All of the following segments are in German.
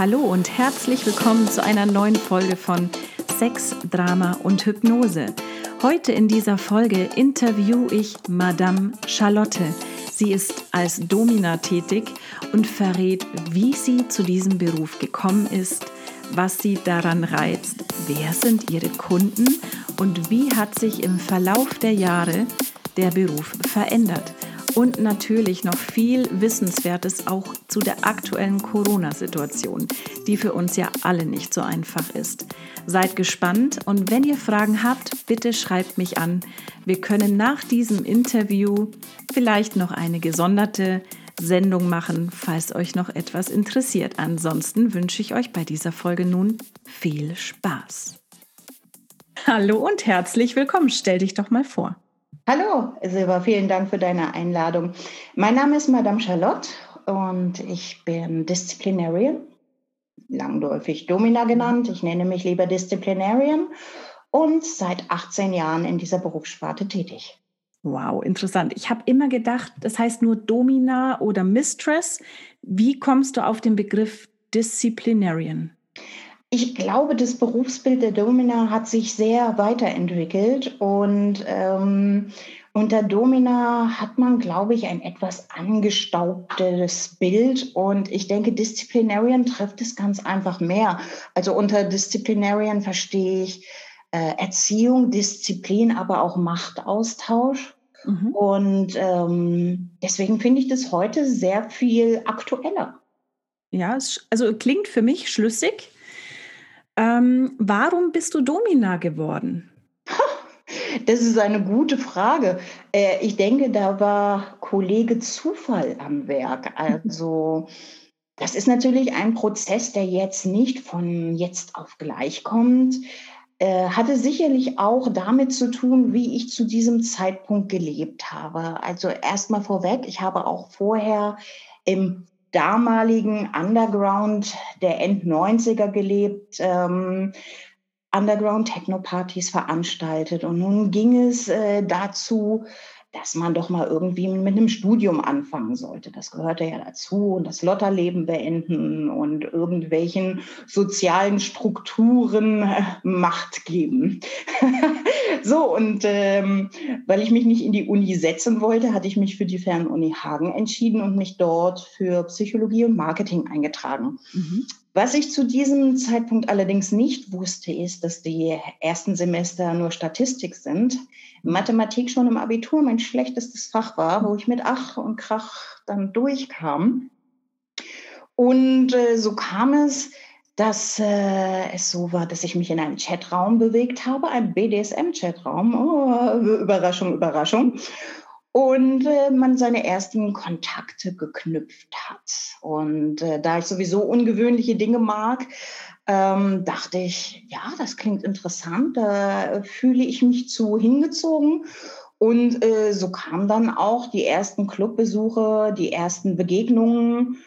Hallo und herzlich willkommen zu einer neuen Folge von Sex, Drama und Hypnose. Heute in dieser Folge interview ich Madame Charlotte. Sie ist als Domina tätig und verrät, wie sie zu diesem Beruf gekommen ist, was sie daran reizt, wer sind ihre Kunden und wie hat sich im Verlauf der Jahre der Beruf verändert und natürlich noch viel Wissenswertes auch zu der aktuellen Corona-Situation, die für uns ja alle nicht so einfach ist. Seid gespannt und wenn ihr Fragen habt, bitte schreibt mich an. Wir können nach diesem Interview vielleicht noch eine gesonderte Sendung machen, falls euch noch etwas interessiert. Ansonsten wünsche ich euch bei dieser Folge nun viel Spaß. Hallo und herzlich willkommen. Stell dich doch mal vor. Hallo, Silva, vielen Dank für deine Einladung. Mein Name ist Madame Charlotte und ich bin Disziplinarian, langläufig Domina genannt. Ich nenne mich lieber Disziplinarian und seit 18 Jahren in dieser Berufssparte tätig. Wow, interessant. Ich habe immer gedacht, das heißt nur Domina oder Mistress. Wie kommst du auf den Begriff Disziplinarian? Ich glaube, das Berufsbild der Domina hat sich sehr weiterentwickelt und ähm, unter Domina hat man, glaube ich, ein etwas angestaubtes Bild und ich denke, Disziplinarian trifft es ganz einfach mehr. Also unter Disziplinarian verstehe ich äh, Erziehung, Disziplin, aber auch Machtaustausch. Mhm. Und ähm, deswegen finde ich das heute sehr viel aktueller. Ja, also klingt für mich schlüssig. Ähm, warum bist du Domina geworden? Das ist eine gute Frage. Äh, ich denke, da war Kollege Zufall am Werk. Also das ist natürlich ein Prozess, der jetzt nicht von jetzt auf gleich kommt. Äh, hatte sicherlich auch damit zu tun, wie ich zu diesem Zeitpunkt gelebt habe. Also erstmal vorweg, ich habe auch vorher im damaligen Underground der End-90er gelebt, ähm, Underground-Techno-Partys veranstaltet. Und nun ging es äh, dazu, dass man doch mal irgendwie mit einem Studium anfangen sollte. Das gehörte ja dazu und das Lotterleben beenden und irgendwelchen sozialen Strukturen äh, Macht geben. so, und ähm, weil ich mich nicht in die Uni setzen wollte, hatte ich mich für die Fernuni Hagen entschieden und mich dort für Psychologie und Marketing eingetragen. Mhm. Was ich zu diesem Zeitpunkt allerdings nicht wusste, ist, dass die ersten Semester nur Statistik sind. Mathematik schon im Abitur mein schlechtestes Fach war, wo ich mit Ach und Krach dann durchkam. Und äh, so kam es, dass äh, es so war, dass ich mich in einem Chatraum bewegt habe, einem BDSM-Chatraum. Oh, Überraschung, Überraschung und äh, man seine ersten Kontakte geknüpft hat. Und äh, da ich sowieso ungewöhnliche Dinge mag, ähm, dachte ich, ja, das klingt interessant, da fühle ich mich zu hingezogen. Und äh, so kamen dann auch die ersten Clubbesuche, die ersten Begegnungen.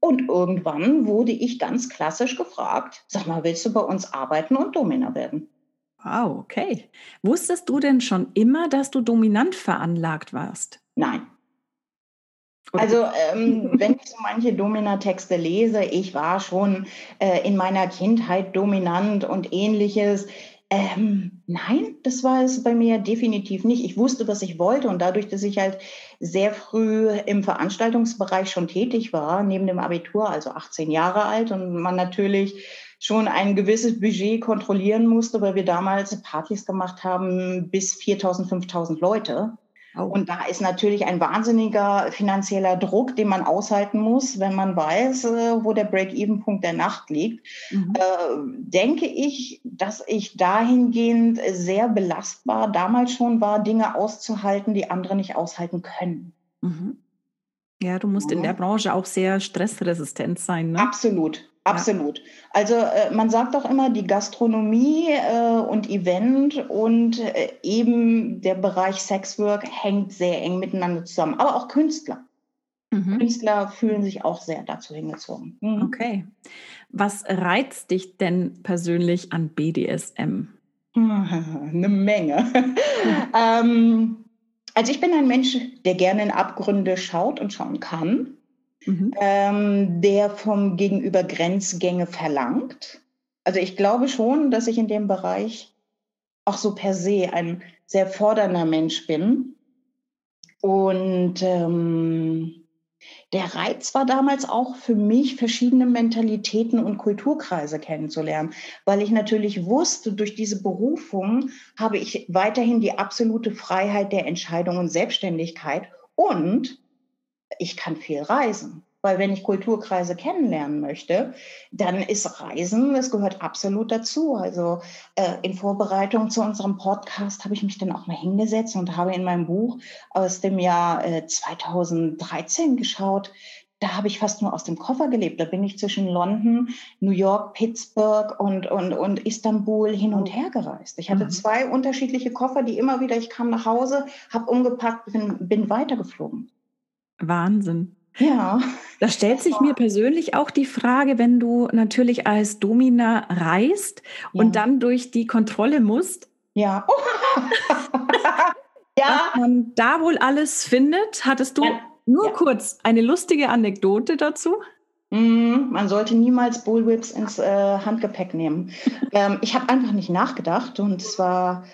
Und irgendwann wurde ich ganz klassisch gefragt, sag mal, willst du bei uns arbeiten und Domina werden? Wow, okay. Wusstest du denn schon immer, dass du dominant veranlagt warst? Nein. Also ähm, wenn ich so manche Domina-Texte lese, ich war schon äh, in meiner Kindheit dominant und ähnliches. Ähm, nein, das war es bei mir definitiv nicht. Ich wusste, was ich wollte und dadurch, dass ich halt sehr früh im Veranstaltungsbereich schon tätig war, neben dem Abitur, also 18 Jahre alt und man natürlich schon ein gewisses Budget kontrollieren musste, weil wir damals Partys gemacht haben bis 4.000, 5.000 Leute. Und da ist natürlich ein wahnsinniger finanzieller Druck, den man aushalten muss, wenn man weiß, äh, wo der Break-Even-Punkt der Nacht liegt. Mhm. Äh, denke ich, dass ich dahingehend sehr belastbar damals schon war, Dinge auszuhalten, die andere nicht aushalten können. Mhm. Ja, du musst ja. in der Branche auch sehr stressresistent sein. Ne? Absolut, Absolut. Ja. Also äh, man sagt auch immer, die Gastronomie äh, und Event und äh, eben der Bereich Sexwork hängt sehr eng miteinander zusammen, aber auch Künstler. Mhm. Künstler fühlen sich auch sehr dazu hingezogen. Mhm. Okay. Was reizt dich denn persönlich an BDSM? Eine Menge. ähm, also ich bin ein Mensch, der gerne in Abgründe schaut und schauen kann. Mhm. ähm, der vom Gegenüber Grenzgänge verlangt. Also ich glaube schon, dass ich in dem Bereich auch so per se ein sehr fordernder Mensch bin. Und ähm, der Reiz war damals auch für mich, verschiedene Mentalitäten und Kulturkreise kennenzulernen, weil ich natürlich wusste, durch diese Berufung habe ich weiterhin die absolute Freiheit der Entscheidung und Selbstständigkeit und ich kann viel reisen. Weil wenn ich Kulturkreise kennenlernen möchte, dann ist Reisen, das gehört absolut dazu. Also äh, in Vorbereitung zu unserem Podcast habe ich mich dann auch mal hingesetzt und habe in meinem Buch aus dem Jahr äh, 2013 geschaut. Da habe ich fast nur aus dem Koffer gelebt. Da bin ich zwischen London, New York, Pittsburgh und, und, und Istanbul hin und her gereist. Ich hatte mhm. zwei unterschiedliche Koffer, die immer wieder, ich kam nach Hause, habe umgepackt, bin, bin weitergeflogen. Wahnsinn. Ja. Da stellt sich mir persönlich auch die Frage, wenn du natürlich als Domina reist ja. und dann durch die Kontrolle musst. Ja. ja. Was man da wohl alles findet, hattest du ja. nur ja. kurz eine lustige Anekdote dazu? Mm, man sollte niemals Bullwhips ins äh, Handgepäck nehmen. ähm, ich habe einfach nicht nachgedacht und es war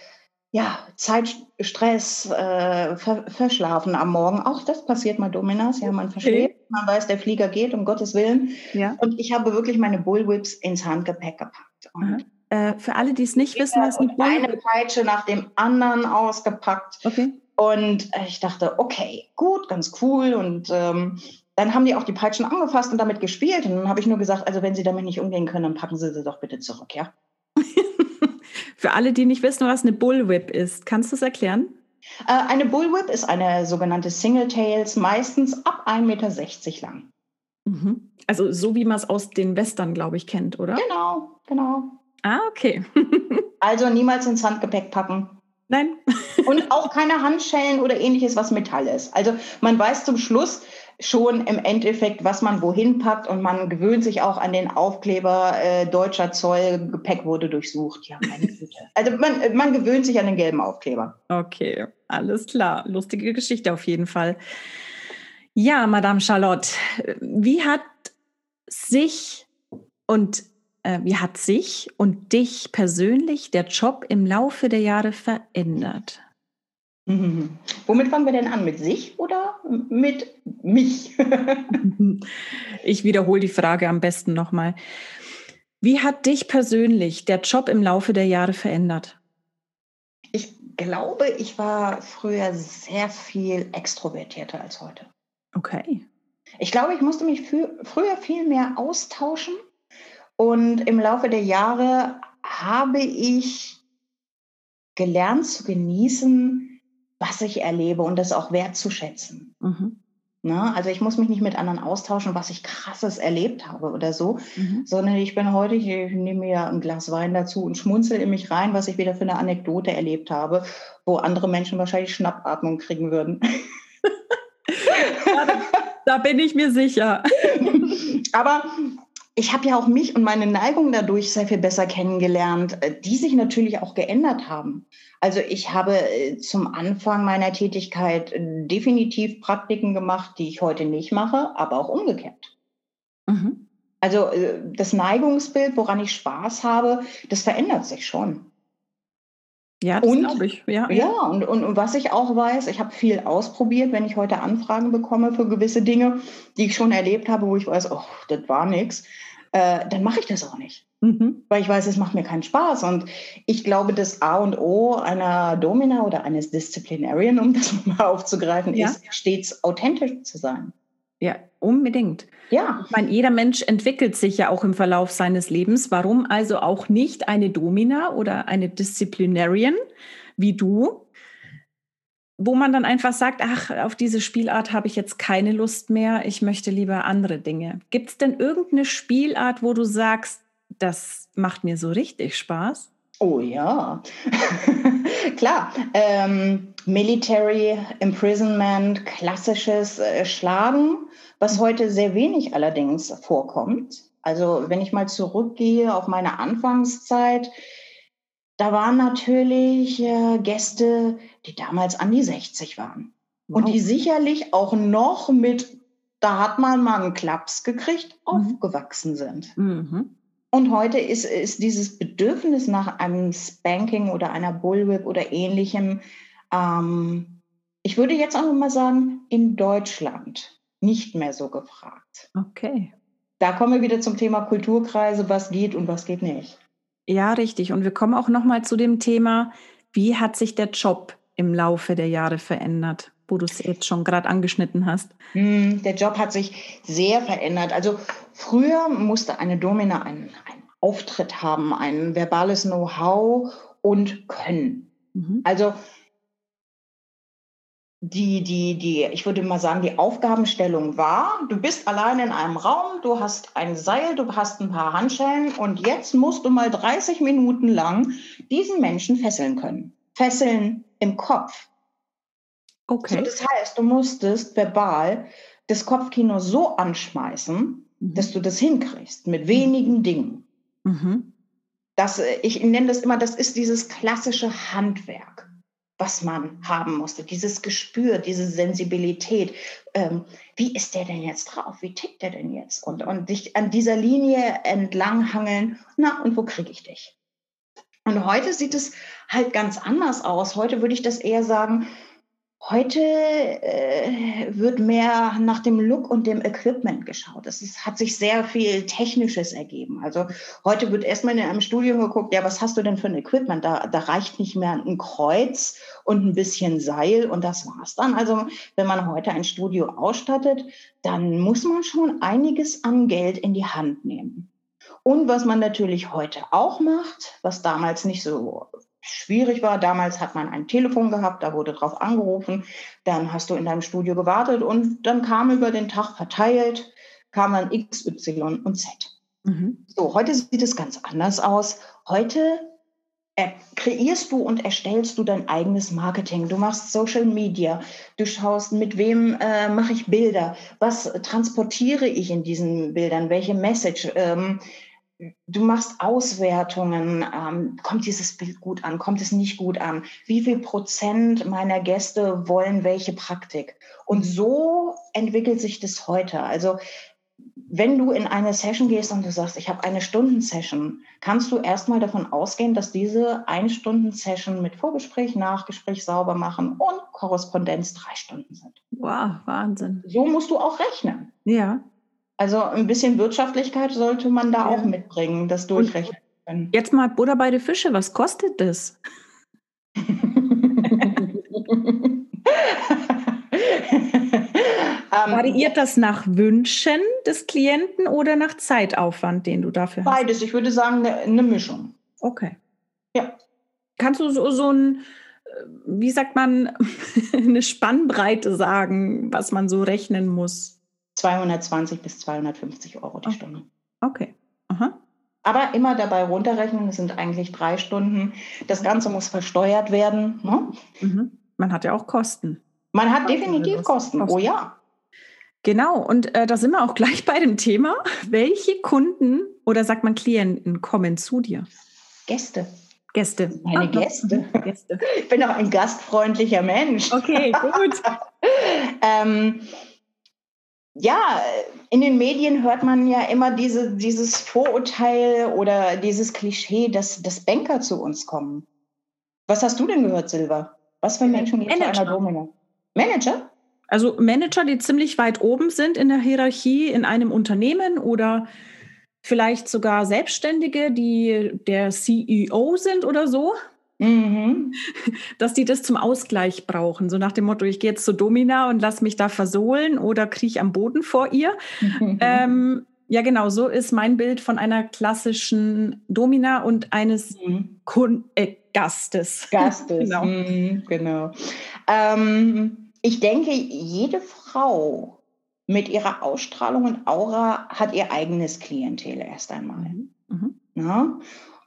ja, Zeitstress, äh, ver verschlafen am Morgen. Auch das passiert mal Dominas. Ja, man okay. man weiß, der Flieger geht, um Gottes Willen. Ja. Und ich habe wirklich meine Bullwhips ins Handgepäck gepackt. Äh, für alle, die es nicht wissen, was ein Bullwhip Eine Peitsche nach dem anderen ausgepackt. Okay. Und äh, ich dachte, okay, gut, ganz cool. Und ähm, dann haben die auch die Peitschen angefasst und damit gespielt. Und dann habe ich nur gesagt, also wenn sie damit nicht umgehen können, dann packen sie sie doch bitte zurück, ja. Für alle, die nicht wissen, was eine Bullwhip ist, kannst du es erklären? Äh, eine Bullwhip ist eine sogenannte Single Tails, meistens ab 1,60 Meter lang. Mhm. Also so wie man es aus den Western, glaube ich, kennt, oder? Genau, genau. Ah, okay. also niemals ins Handgepäck packen. Nein. Und auch keine Handschellen oder ähnliches, was Metall ist. Also man weiß zum Schluss, schon im Endeffekt, was man wohin packt und man gewöhnt sich auch an den Aufkleber äh, deutscher Zoll, Gepäck wurde durchsucht. Ja, meine Güte. Also man, man gewöhnt sich an den gelben Aufkleber. Okay, alles klar. Lustige Geschichte auf jeden Fall. Ja, Madame Charlotte, wie hat sich und äh, wie hat sich und dich persönlich der Job im Laufe der Jahre verändert? Mhm. Womit fangen wir denn an? Mit sich oder mit mich? ich wiederhole die Frage am besten nochmal. Wie hat dich persönlich der Job im Laufe der Jahre verändert? Ich glaube, ich war früher sehr viel extrovertierter als heute. Okay. Ich glaube, ich musste mich früher viel mehr austauschen und im Laufe der Jahre habe ich gelernt zu genießen, was ich erlebe und das auch wertzuschätzen. Mhm. Ne? Also ich muss mich nicht mit anderen austauschen, was ich krasses erlebt habe oder so, mhm. sondern ich bin heute, ich nehme mir ein Glas Wein dazu und schmunzel in mich rein, was ich wieder für eine Anekdote erlebt habe, wo andere Menschen wahrscheinlich Schnappatmung kriegen würden. da, da bin ich mir sicher. Aber ich habe ja auch mich und meine Neigung dadurch sehr viel besser kennengelernt, äh, die sich natürlich auch geändert haben. Also ich habe äh, zum Anfang meiner Tätigkeit äh, definitiv Praktiken gemacht, die ich heute nicht mache, aber auch umgekehrt. Mhm. Also das Neigungsbild, woran ich Spaß habe, das verändert sich schon. Ja, das glaube ich. Ja, ja und, und, und, was ich auch weiß, ich habe viel ausprobiert, wenn ich heute Anfragen bekomme für gewisse Dinge, die ich schon erlebt habe, wo ich weiß, oh, das war nichts äh, dann mache ich das auch nicht. Mhm. Weil ich weiß, es macht mir keinen Spaß. Und ich glaube, das A und O einer Domina oder eines Disziplinarian, um das mal aufzugreifen, ja. ist, stets authentisch zu sein. Ja, unbedingt. Ja. Ich meine, jeder Mensch entwickelt sich ja auch im Verlauf seines Lebens. Warum also auch nicht eine Domina oder eine Disziplinarian wie du, wo man dann einfach sagt, ach, auf diese Spielart habe ich jetzt keine Lust mehr, ich möchte lieber andere Dinge. Gibt es denn irgendeine Spielart, wo du sagst, das macht mir so richtig Spaß? Oh ja, klar. Ähm, Military Imprisonment, klassisches äh, Schlagen, was heute sehr wenig allerdings vorkommt. Also wenn ich mal zurückgehe auf meine Anfangszeit, da waren natürlich äh, Gäste, die damals an die 60 waren. Wow. Und die sicherlich auch noch mit da hat man mal einen Klaps gekriegt, mhm. aufgewachsen sind. Mhm. Und heute ist, ist dieses Bedürfnis nach einem Spanking oder einer Bullwhip oder ähnlichem, ähm, ich würde jetzt auch mal sagen, in Deutschland nicht mehr so gefragt. Okay. Da kommen wir wieder zum Thema Kulturkreise, was geht und was geht nicht. Ja, richtig. Und wir kommen auch noch mal zu dem Thema, wie hat sich der Job im Laufe der Jahre verändert, wo du es jetzt schon gerade angeschnitten hast? Hm, der Job hat sich sehr verändert. Also früher musste eine Domina einen, einen Auftritt haben, ein verbales Know-how und Können. Mhm. Also die, die, die, ich würde mal sagen, die Aufgabenstellung war, du bist allein in einem Raum, du hast ein Seil, du hast ein paar Handschellen und jetzt musst du mal 30 Minuten lang diesen Menschen fesseln können. Fesseln im Kopf. Okay. So, das heißt, du musstest verbal das Kopfkino so anschmeißen, mhm. dass du das hinkriegst mit wenigen Dingen. Mhm. Das, ich nenne das immer, das ist dieses klassische Handwerk was man haben musste, dieses Gespür, diese Sensibilität. Ähm, wie ist der denn jetzt drauf? Wie tickt der denn jetzt? Und, und dich an dieser Linie entlanghangeln. Na, und wo kriege ich dich? Und heute sieht es halt ganz anders aus. Heute würde ich das eher sagen, Heute äh, wird mehr nach dem Look und dem Equipment geschaut. Es hat sich sehr viel Technisches ergeben. Also heute wird erstmal in einem Studio geguckt, ja, was hast du denn für ein Equipment? Da, da reicht nicht mehr ein Kreuz und ein bisschen Seil und das war's dann. Also wenn man heute ein Studio ausstattet, dann muss man schon einiges an Geld in die Hand nehmen. Und was man natürlich heute auch macht, was damals nicht so schwierig war. Damals hat man ein Telefon gehabt, da wurde drauf angerufen, dann hast du in deinem Studio gewartet und dann kam über den Tag verteilt, kam dann X, Y und Z. Mhm. So, heute sieht es ganz anders aus. Heute kreierst du und erstellst du dein eigenes Marketing. Du machst Social Media. Du schaust, mit wem äh, mache ich Bilder? Was transportiere ich in diesen Bildern? Welche Message? Ähm, du machst Auswertungen, ähm, kommt dieses Bild gut an, kommt es nicht gut an, wie viel Prozent meiner Gäste wollen welche Praktik. Und so entwickelt sich das heute. Also wenn du in eine Session gehst und du sagst, ich habe eine Stunden-Session, kannst du erstmal davon ausgehen, dass diese Ein-Stunden-Session mit Vorgespräch, Nachgespräch sauber machen und Korrespondenz drei Stunden sind. Wow, Wahnsinn. So musst du auch rechnen. Ja. Also ein bisschen Wirtschaftlichkeit sollte man da ja. auch mitbringen, das durchrechnen können. Jetzt mal Butter bei den Fische, was kostet das? Ähm, Variiert das nach Wünschen des Klienten oder nach Zeitaufwand, den du dafür hast? Beides, ich würde sagen, eine, eine Mischung. Okay. Ja. Kannst du so, so ein, äh, wie sagt man, eine Spannbreite sagen, was man so rechnen muss? 220 bis 250 Euro die okay. Stunde. Okay. Aha. Aber immer dabei runterrechnen, das sind eigentlich drei Stunden. Das Ganze muss versteuert werden. Ne? Mhm. Man hat ja auch Kosten. Man hat definitiv Kosten. Kosten. Oh ja. Genau, und äh, da sind wir auch gleich bei dem Thema. Welche Kunden oder sagt man Klienten kommen zu dir? Gäste. Gäste. Meine ah, Gäste. Gäste. Ich bin auch ein gastfreundlicher Mensch. Okay, gut. ähm, ja, in den Medien hört man ja immer diese, dieses Vorurteil oder dieses Klischee, dass, dass Banker zu uns kommen. Was hast du denn gehört, Silva? Was für Menschen gehen zu einer Domina? Manager? Also Manager, die ziemlich weit oben sind in der Hierarchie in einem Unternehmen oder vielleicht sogar Selbstständige, die der CEO sind oder so. Mhm. Dass die das zum Ausgleich brauchen. So nach dem Motto, ich gehe jetzt zu Domina und lass mich da versohlen oder kriege am Boden vor ihr. Mhm. Ähm, ja, genau, so ist mein Bild von einer klassischen Domina und eines mhm. äh, Gastes. Gastes, genau. Mhm, genau. Ähm, ich denke, jede Frau mit ihrer Ausstrahlung und Aura hat ihr eigenes Klientel erst einmal. Mhm. mhm.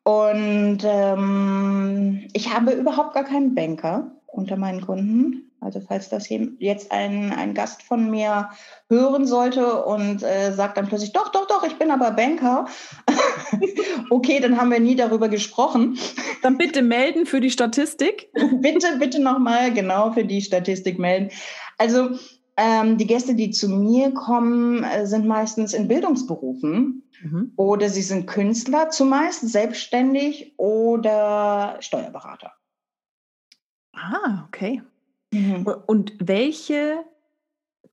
Und ähm, ich habe überhaupt gar keinen Banker unter meinen Kunden. Also falls das jetzt ein, ein Gast von mir hören sollte und äh, sagt dann plötzlich, doch, doch, doch, ich bin aber Banker. okay, dann haben wir nie darüber gesprochen. Dann bitte melden für die Statistik. bitte, bitte nochmal genau für die Statistik melden. Also Ähm, die Gäste, die zu mir kommen, äh, sind meistens in Bildungsberufen mhm. oder sie sind Künstler, zumeist selbstständig oder Steuerberater. Ah, okay. Mhm. Und welche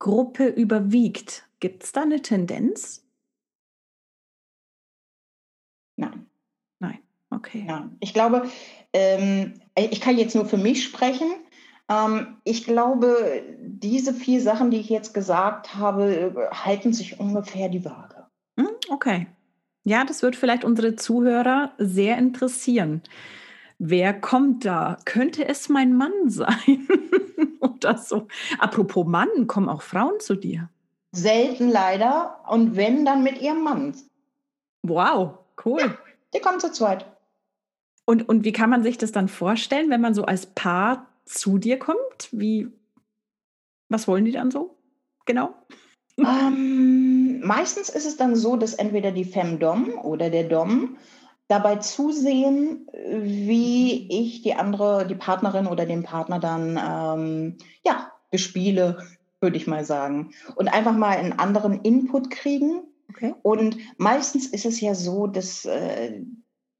Gruppe überwiegt? Gibt es da eine Tendenz? Nein. Nein, okay. Nein. Ich glaube, ähm, ich kann jetzt nur für mich sprechen. Ähm, ich glaube, diese vier Sachen, die ich jetzt gesagt habe, halten sich ungefähr die Waage. Hm, okay. Ja, das wird vielleicht unsere Zuhörer sehr interessieren. Wer kommt da? Könnte es mein Mann sein? Oder so. Apropos Mann, kommen auch Frauen zu dir? Selten leider. Und wenn, dann mit ihrem Mann. Wow, cool. Ja, die kommen zu zweit. Und, und wie kann man sich das dann vorstellen, wenn man so als Paar zu dir kommt? Wie, was wollen die dann so? Genau. Ähm, meistens ist es dann so, dass entweder die Femdom oder der Dom dabei zusehen, wie ich die andere, die Partnerin oder den Partner dann ähm, ja bespiele, würde ich mal sagen, und einfach mal einen anderen Input kriegen. Okay. Und meistens ist es ja so, dass äh,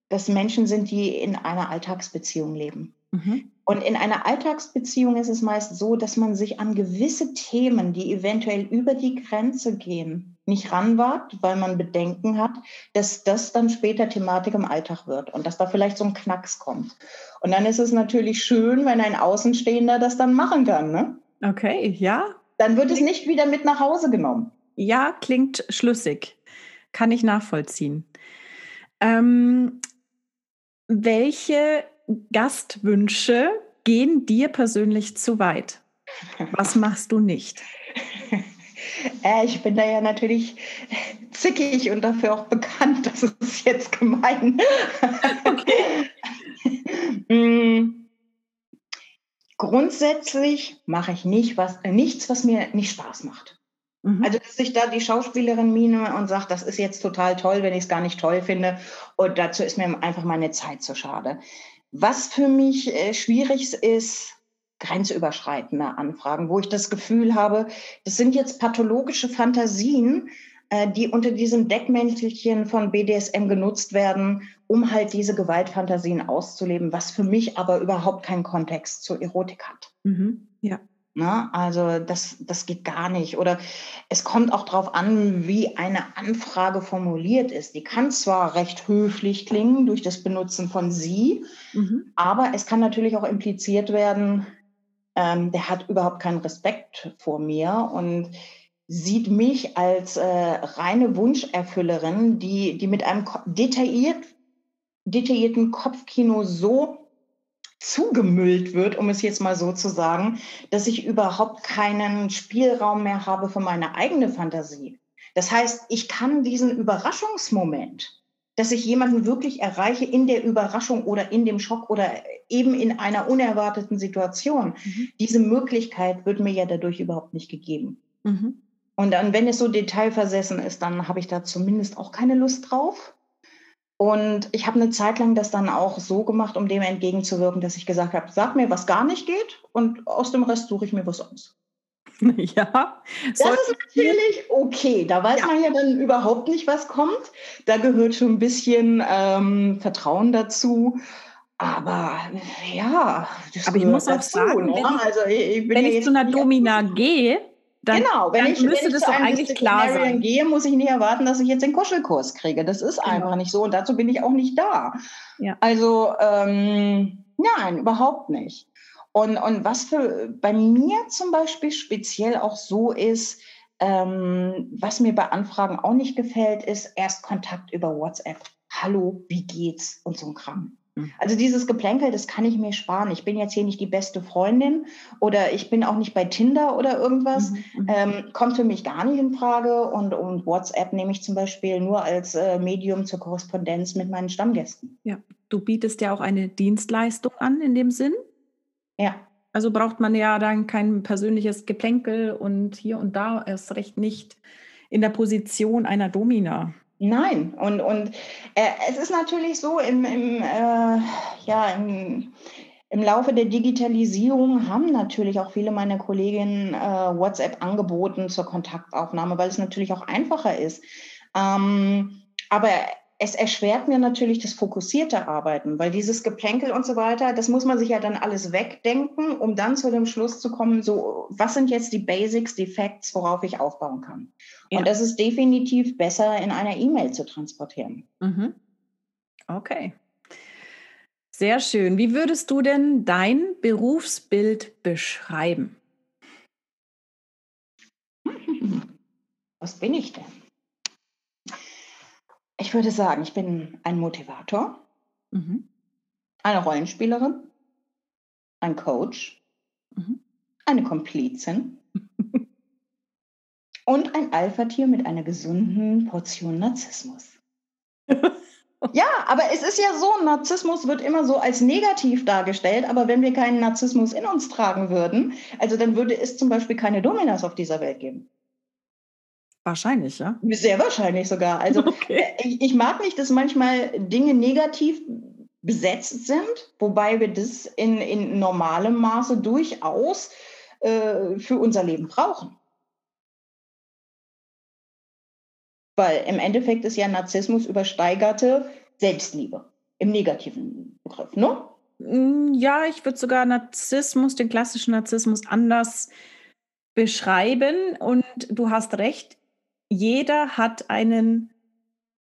dass Menschen sind, die in einer Alltagsbeziehung leben. Mhm. Und in einer Alltagsbeziehung ist es meist so, dass man sich an gewisse Themen, die eventuell über die Grenze gehen, nicht ranwagt, weil man Bedenken hat, dass das dann später Thematik im Alltag wird und dass da vielleicht so ein Knacks kommt. Und dann ist es natürlich schön, wenn ein Außenstehender das dann machen kann. Ne? Okay, ja. Dann wird es nicht wieder mit nach Hause genommen. Ja, klingt schlüssig. Kann ich nachvollziehen. Ähm, welche Gastwünsche gehen dir persönlich zu weit? Was machst du nicht? Äh, ich bin da ja natürlich zickig und dafür auch bekannt. Das ist jetzt gemein. Okay. Mm. Grundsätzlich mache ich nicht was, nichts, was mir nicht Spaß macht. Mhm. Also, dass sich da die Schauspielerin mine und sagt, das ist jetzt total toll, wenn ich es gar nicht toll finde. Und dazu ist mir einfach meine Zeit zu schade. Was für mich äh, schwierig ist, grenzüberschreitende Anfragen, wo ich das Gefühl habe, das sind jetzt pathologische Fantasien, äh, die unter diesem Deckmäntelchen von BDSM genutzt werden, um halt diese Gewaltfantasien auszuleben, was für mich aber überhaupt keinen Kontext zur Erotik hat. Mhm. Ja. Ne? Also das, das geht gar nicht. Oder es kommt auch darauf an, wie eine Anfrage formuliert ist. Die kann zwar recht höflich klingen durch das Benutzen von sie, mhm. aber es kann natürlich auch impliziert werden, ähm, der hat überhaupt keinen Respekt vor mir und sieht mich als äh, reine Wunscherfüllerin, die, die mit einem detailliert, detaillierten Kopfkino so zugemüllt wird, um es jetzt mal so zu sagen, dass ich überhaupt keinen Spielraum mehr habe für meine eigene Fantasie. Das heißt, ich kann diesen Überraschungsmoment, dass ich jemanden wirklich erreiche in der Überraschung oder in dem Schock oder eben in einer unerwarteten Situation, mhm. diese Möglichkeit wird mir ja dadurch überhaupt nicht gegeben. Mhm. Und dann, wenn es so detailversessen ist, dann habe ich da zumindest auch keine Lust drauf. Und ich habe eine Zeit lang das dann auch so gemacht, um dem entgegenzuwirken, dass ich gesagt habe, sag mir, was gar nicht geht und aus dem Rest suche ich mir was aus. Ja, das ist natürlich okay. Da weiß ja. man ja dann überhaupt nicht, was kommt. Da gehört schon ein bisschen ähm, Vertrauen dazu. Aber ja, das Aber ich muss auch dazu, sagen, ne? wenn, also, ich, wenn ich zu einer Domina gehe, dann, genau, wenn dann ich, müsste wenn das doch eigentlich klar sein. gehe, muss ich nicht erwarten, dass ich jetzt den Kuschelkurs kriege. Das ist genau. einfach nicht so und dazu bin ich auch nicht da. Ja. Also ähm, nein, überhaupt nicht. Und, und was für bei mir zum Beispiel speziell auch so ist, ähm, was mir bei Anfragen auch nicht gefällt, ist erst Kontakt über WhatsApp. Hallo, wie geht's? Und so ein Kram. Also dieses Geplänkel, das kann ich mir sparen. Ich bin jetzt hier nicht die beste Freundin oder ich bin auch nicht bei Tinder oder irgendwas. Mhm. mhm. Ähm, kommt für mich gar nicht in Frage. Und, und WhatsApp nehme ich zum Beispiel nur als äh, Medium zur Korrespondenz mit meinen Stammgästen. Ja, du bietest ja auch eine Dienstleistung an in dem Sinn. Ja. Also braucht man ja dann kein persönliches Geplänkel und hier und da erst recht nicht in der Position einer Domina. Nein, und, und äh, es ist natürlich so, im, im, äh, ja, im, Im Laufe der Digitalisierung haben natürlich auch viele meiner Kolleginnen äh, WhatsApp angeboten zur Kontaktaufnahme, weil es natürlich auch einfacher ist. Ähm, aber es erschwert mir natürlich das fokussierte Arbeiten, weil dieses Geplänkel und so weiter, das muss man sich ja dann alles wegdenken, um dann zu dem Schluss zu kommen, so, was sind jetzt die Basics, die Facts, worauf ich aufbauen kann. Ja. Und das ist definitiv besser in einer E-Mail zu transportieren. Mhm. Okay. Sehr schön. Wie würdest du denn dein Berufsbild beschreiben? Was bin ich denn? Ich würde sagen, ich bin ein Motivator, mhm. eine Rollenspielerin, ein Coach, mhm. eine Komplizin und ein Alpha-Tier mit einer gesunden Portion Narzissmus. ja, aber es ist ja so, Narzissmus wird immer so als negativ dargestellt, aber wenn wir keinen Narzissmus in uns tragen würden, also dann würde es zum Beispiel keine Dominas auf dieser Welt geben. Wahrscheinlich, ja. Sehr wahrscheinlich sogar. Also okay. Äh, ich, ich, mag nicht, dass manchmal Dinge negativ besetzt sind, wobei wir das in, in normalem Maße durchaus äh, für unser Leben brauchen. Weil im Endeffekt ist ja Narzissmus übersteigerte Selbstliebe im negativen Begriff, ne? Mm, ja, ich würde sogar Narzissmus, den klassischen Narzissmus, anders beschreiben. Und du hast recht, jeder hat einen,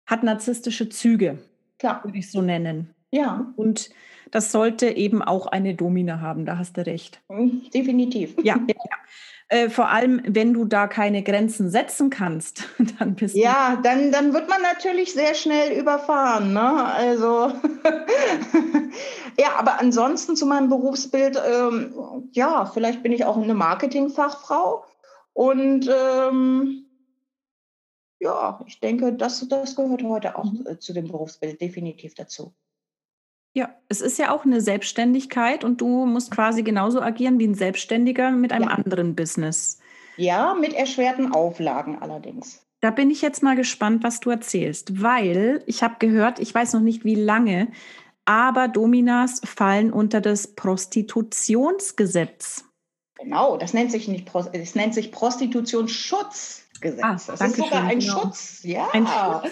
hat narzisstische Züge, Klar. würde ich so nennen. Ja. Und das sollte eben auch eine Domina haben, da hast du recht. Mhm, definitiv. Ja, ja. Äh, vor allem, wenn du da keine Grenzen setzen kannst, dann bist ja, du. Ja, dann, dann wird man natürlich sehr schnell überfahren. Ne? Also, ja, aber ansonsten zu meinem Berufsbild, ähm, ja, vielleicht bin ich auch eine Marketingfachfrau und ähm, ja, ich denke, das, das gehört heute auch. Äh, zu dem Berufsbild definitiv dazu. Ja, es ist ja auch eine Selbstständigkeit und du musst quasi genauso agieren wie ein Selbstständiger mit einem ja. anderen Business. Ja, mit erschwerten Auflagen allerdings. Da bin ich jetzt mal gespannt, was du erzählst, weil ich habe gehört, ich weiß noch nicht wie lange, aber Dominas fallen unter das Prostitutionsgesetz. Genau, das nennt sich nicht, das nennt sich Prostitutionsschutz. Gesetz. Ah, das ist sogar ein genau. Schutz. Ja. Ein Schutz.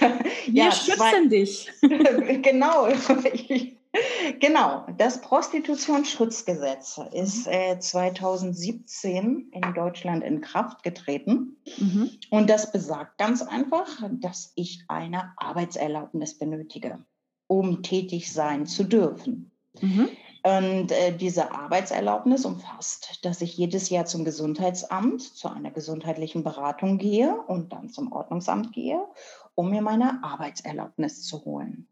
Wir ja, schützen dich. genau. genau. Das Prostitutionsschutzgesetz ist äh, 2017 in Deutschland in Kraft getreten. Mhm. Und das besagt ganz einfach, dass ich eine Arbeitserlaubnis benötige, um tätig sein zu dürfen. Mhm. Und äh, diese Arbeitserlaubnis umfasst, dass ich jedes Jahr zum Gesundheitsamt, zu einer gesundheitlichen Beratung gehe und dann zum Ordnungsamt gehe, um mir meine Arbeitserlaubnis zu holen.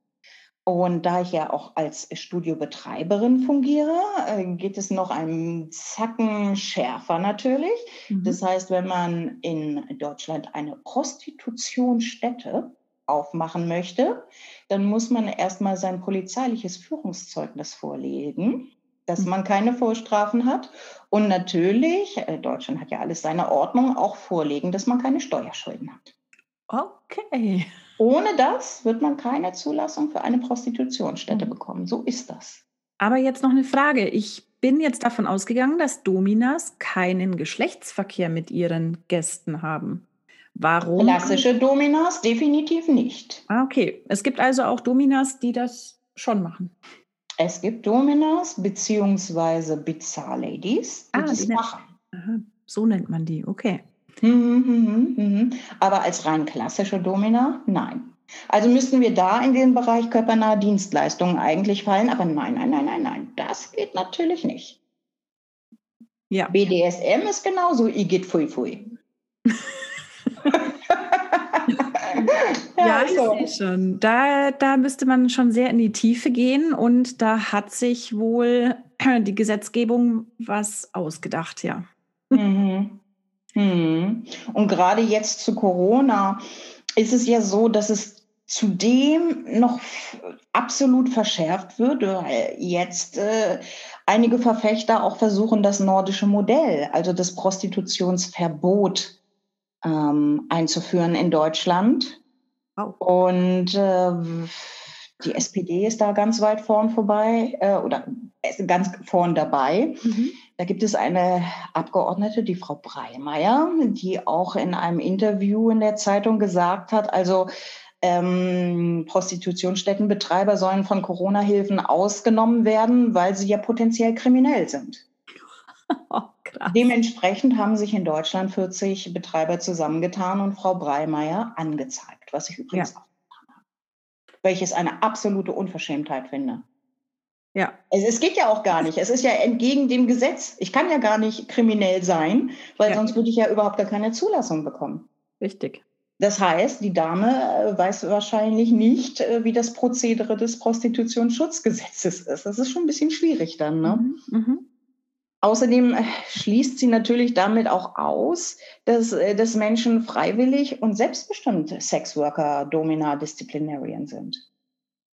Und da ich ja auch als Studiobetreiberin fungiere, äh, geht es noch einen Zacken schärfer natürlich. Mhm. Das heißt, wenn man in Deutschland eine Prostitutionsstätte aufmachen möchte, dann muss man erstmal sein polizeiliches Führungszeugnis vorlegen, dass mhm. man keine Vorstrafen hat. Und natürlich, äh, Deutschland hat ja alles seine Ordnung, auch vorlegen, dass man keine Steuerschulden hat. Okay. Ohne das wird man keine Zulassung für eine Prostitutionsstätte mhm. bekommen. So ist das. Aber jetzt noch eine Frage. Ich bin jetzt davon ausgegangen, dass Dominas keinen Geschlechtsverkehr mit ihren Gästen haben. Warum? Klassische Dominas definitiv nicht. Ah, okay. Es gibt also auch Dominas, die das schon machen. Es gibt Dominas beziehungsweise Bizarre-Ladies, die ah, das die machen. Aha, so nennt man die, okay. Mhm, mhm, mhm. Aber als rein klassische Domina, nein. Also müssten wir da in den Bereich körpernahe Dienstleistungen eigentlich fallen, aber nein, nein, nein, nein, nein, das geht natürlich nicht. Ja. BDSM ist genauso Igitt Fui Fui. ja, ich so. sehe schon. Da, da müsste man schon sehr in die Tiefe gehen und da hat sich wohl die Gesetzgebung was ausgedacht, ja. Mhm. Mhm. Und gerade jetzt zu Corona ist es ja so, dass es zudem noch absolut verschärft wird, weil jetzt äh, einige Verfechter auch versuchen, das nordische Modell, also das Prostitutionsverbot ähm, einzuführen in Deutschland. Oh. Und äh, Die SPD ist da ganz weit vorn vorbei äh, oder ganz vorn dabei. Mhm. Da gibt es eine Abgeordnete, die Frau Breimeyer, die auch in einem Interview in der Zeitung gesagt hat, also ähm, Prostitutionsstättenbetreiber sollen von Corona-Hilfen ausgenommen werden, weil sie ja potenziell kriminell sind. Dementsprechend haben sich in Deutschland 40 Betreiber zusammengetan und Frau Breimeyer angezeigt, was ich übrigens ja. auch getan habe. Weil ich es eine absolute Unverschämtheit finde. Ja. Es, es, geht ja auch gar nicht. Es ist ja entgegen dem Gesetz. Ich kann ja gar nicht kriminell sein, weil ja. sonst würde ich ja überhaupt gar keine Zulassung bekommen. Richtig. Das heißt, die Dame äh, weiß wahrscheinlich nicht, äh, wie das Prozedere des Prostitutionsschutzgesetzes ist. Das ist schon ein bisschen schwierig dann. Ne? Mhm. Mhm. Außerdem äh, schließt sie natürlich damit auch aus, dass, dass Menschen freiwillig und selbstbestimmt Sexworker, Domina, Disziplinarien sind.